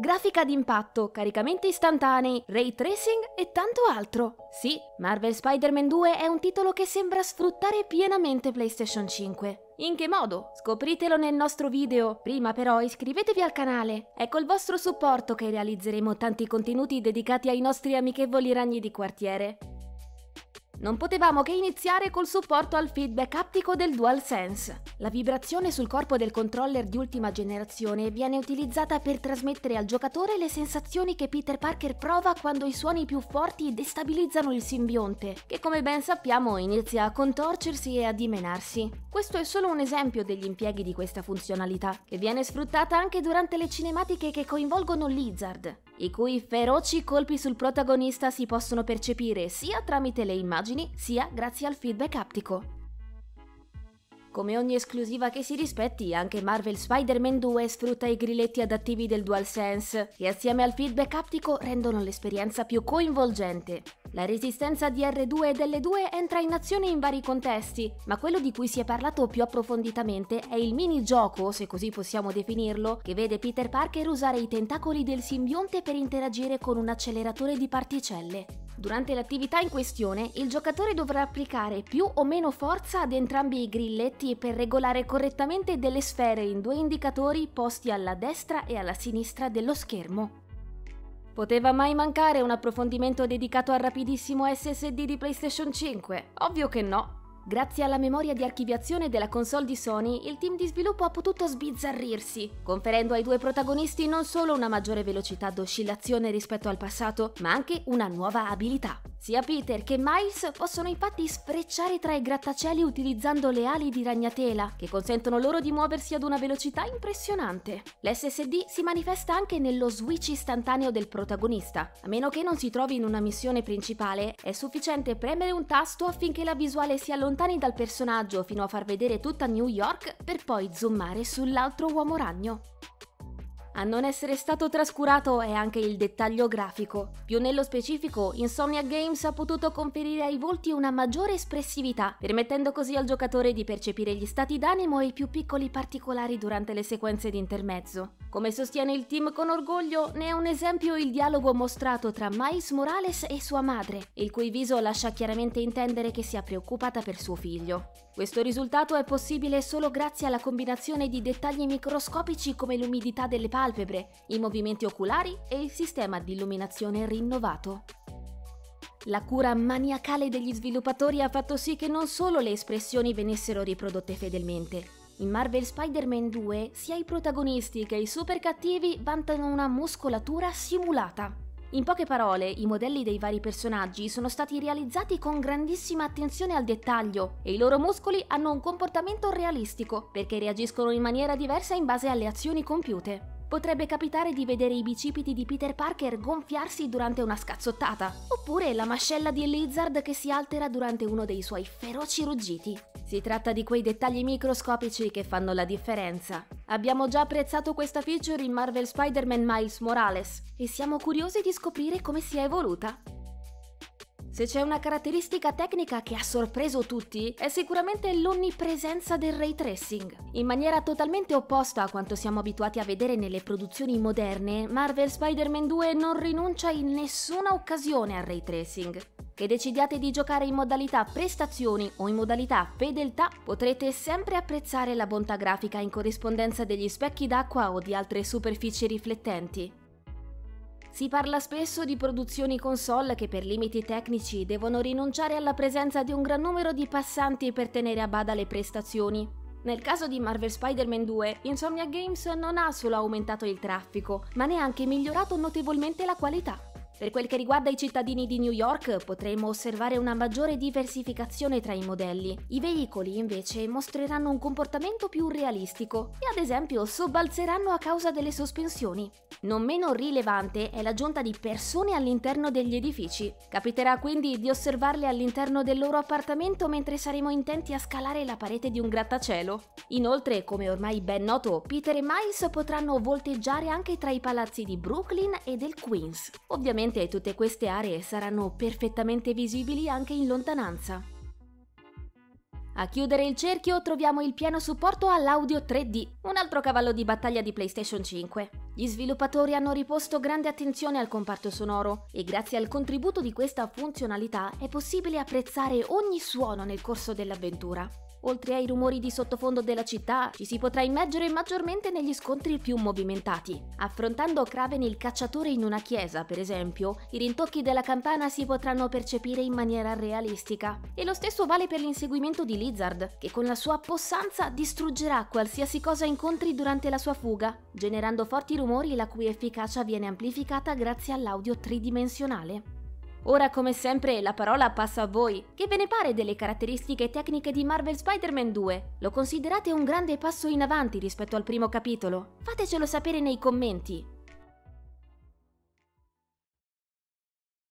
grafica d'impatto, caricamenti istantanei, ray tracing e tanto altro. Sì, Marvel Spider-Man 2 è un titolo che sembra sfruttare pienamente PlayStation 5. In che modo? Scopritelo nel nostro video. Prima però iscrivetevi al canale. È col vostro supporto che realizzeremo tanti contenuti dedicati ai nostri amichevoli ragni di quartiere. Non potevamo che iniziare col supporto al feedback aptico del DualSense. La vibrazione sul corpo del controller di ultima generazione viene utilizzata per trasmettere al giocatore le sensazioni che Peter Parker prova quando i suoni più forti destabilizzano il simbionte, che come ben sappiamo inizia a contorcersi e a dimenarsi. Questo è solo un esempio degli impieghi di questa funzionalità, che viene sfruttata anche durante le cinematiche che coinvolgono Lizard, i cui feroci colpi sul protagonista si possono percepire sia tramite le immagini sia grazie al feedback aptico. Come ogni esclusiva che si rispetti, anche Marvel Spider-Man 2 sfrutta i grilletti adattivi del DualSense, che assieme al feedback aptico rendono l'esperienza più coinvolgente. La resistenza di R2 ed L2 entra in azione in vari contesti, ma quello di cui si è parlato più approfonditamente è il minigioco, se così possiamo definirlo, che vede Peter Parker usare i tentacoli del simbionte per interagire con un acceleratore di particelle. Durante l'attività in questione, il giocatore dovrà applicare più o meno forza ad entrambi i grilletti per regolare correttamente delle sfere in due indicatori posti alla destra e alla sinistra dello schermo. Poteva mai mancare un approfondimento dedicato al rapidissimo SSD di PlayStation 5? Ovvio che no. Grazie alla memoria di archiviazione della console di Sony, il team di sviluppo ha potuto sbizzarrirsi, conferendo ai due protagonisti non solo una maggiore velocità d'oscillazione rispetto al passato, ma anche una nuova abilità. Sia Peter che Miles possono infatti sfrecciare tra i grattacieli utilizzando le ali di ragnatela, che consentono loro di muoversi ad una velocità impressionante. L'SSD si manifesta anche nello switch istantaneo del protagonista. A meno che non si trovi in una missione principale, è sufficiente premere un tasto affinché la visuale si allontani dal personaggio fino a far vedere tutta New York per poi zoomare sull'altro uomo ragno. A non essere stato trascurato è anche il dettaglio grafico. Più nello specifico, Insomnia Games ha potuto conferire ai volti una maggiore espressività, permettendo così al giocatore di percepire gli stati d'animo e i più piccoli particolari durante le sequenze di intermezzo. Come sostiene il team con orgoglio, ne è un esempio il dialogo mostrato tra Miles Morales e sua madre, il cui viso lascia chiaramente intendere che sia preoccupata per suo figlio. Questo risultato è possibile solo grazie alla combinazione di dettagli microscopici come l'umidità delle palpebre, i movimenti oculari e il sistema di illuminazione rinnovato. La cura maniacale degli sviluppatori ha fatto sì che non solo le espressioni venissero riprodotte fedelmente, in Marvel Spider-Man 2 sia i protagonisti che i super cattivi vantano una muscolatura simulata. In poche parole, i modelli dei vari personaggi sono stati realizzati con grandissima attenzione al dettaglio e i loro muscoli hanno un comportamento realistico perché reagiscono in maniera diversa in base alle azioni compiute. Potrebbe capitare di vedere i bicipiti di Peter Parker gonfiarsi durante una scazzottata, oppure la mascella di Lizard che si altera durante uno dei suoi feroci ruggiti. Si tratta di quei dettagli microscopici che fanno la differenza. Abbiamo già apprezzato questa feature in Marvel Spider-Man Miles Morales e siamo curiosi di scoprire come si è evoluta. Se c'è una caratteristica tecnica che ha sorpreso tutti, è sicuramente l'onnipresenza del ray tracing. In maniera totalmente opposta a quanto siamo abituati a vedere nelle produzioni moderne, Marvel Spider-Man 2 non rinuncia in nessuna occasione al ray tracing. Che decidiate di giocare in modalità prestazioni o in modalità fedeltà, potrete sempre apprezzare la bontà grafica in corrispondenza degli specchi d'acqua o di altre superfici riflettenti. Si parla spesso di produzioni console che per limiti tecnici devono rinunciare alla presenza di un gran numero di passanti per tenere a bada le prestazioni. Nel caso di Marvel Spider-Man 2, Insomnia Games non ha solo aumentato il traffico, ma ne ha anche migliorato notevolmente la qualità. Per quel che riguarda i cittadini di New York, potremo osservare una maggiore diversificazione tra i modelli. I veicoli, invece, mostreranno un comportamento più realistico e, ad esempio, sobbalzeranno a causa delle sospensioni. Non meno rilevante è l'aggiunta di persone all'interno degli edifici. Capiterà quindi di osservarle all'interno del loro appartamento mentre saremo intenti a scalare la parete di un grattacielo. Inoltre, come ormai ben noto, Peter e Miles potranno volteggiare anche tra i palazzi di Brooklyn e del Queens. Ovviamente Ovviamente tutte queste aree saranno perfettamente visibili anche in lontananza. A chiudere il cerchio troviamo il pieno supporto all'audio 3D, un altro cavallo di battaglia di PlayStation 5. Gli sviluppatori hanno riposto grande attenzione al comparto sonoro e grazie al contributo di questa funzionalità è possibile apprezzare ogni suono nel corso dell'avventura. Oltre ai rumori di sottofondo della città, ci si potrà immergere maggiormente negli scontri più movimentati. Affrontando Kraven il cacciatore in una chiesa, per esempio, i rintocchi della campana si potranno percepire in maniera realistica. E lo stesso vale per l'inseguimento di Lizard, che con la sua possanza distruggerà qualsiasi cosa incontri durante la sua fuga, generando forti rumori la cui efficacia viene amplificata grazie all'audio tridimensionale. Ora come sempre la parola passa a voi. Che ve ne pare delle caratteristiche tecniche di Marvel Spider-Man 2? Lo considerate un grande passo in avanti rispetto al primo capitolo? Fatecelo sapere nei commenti.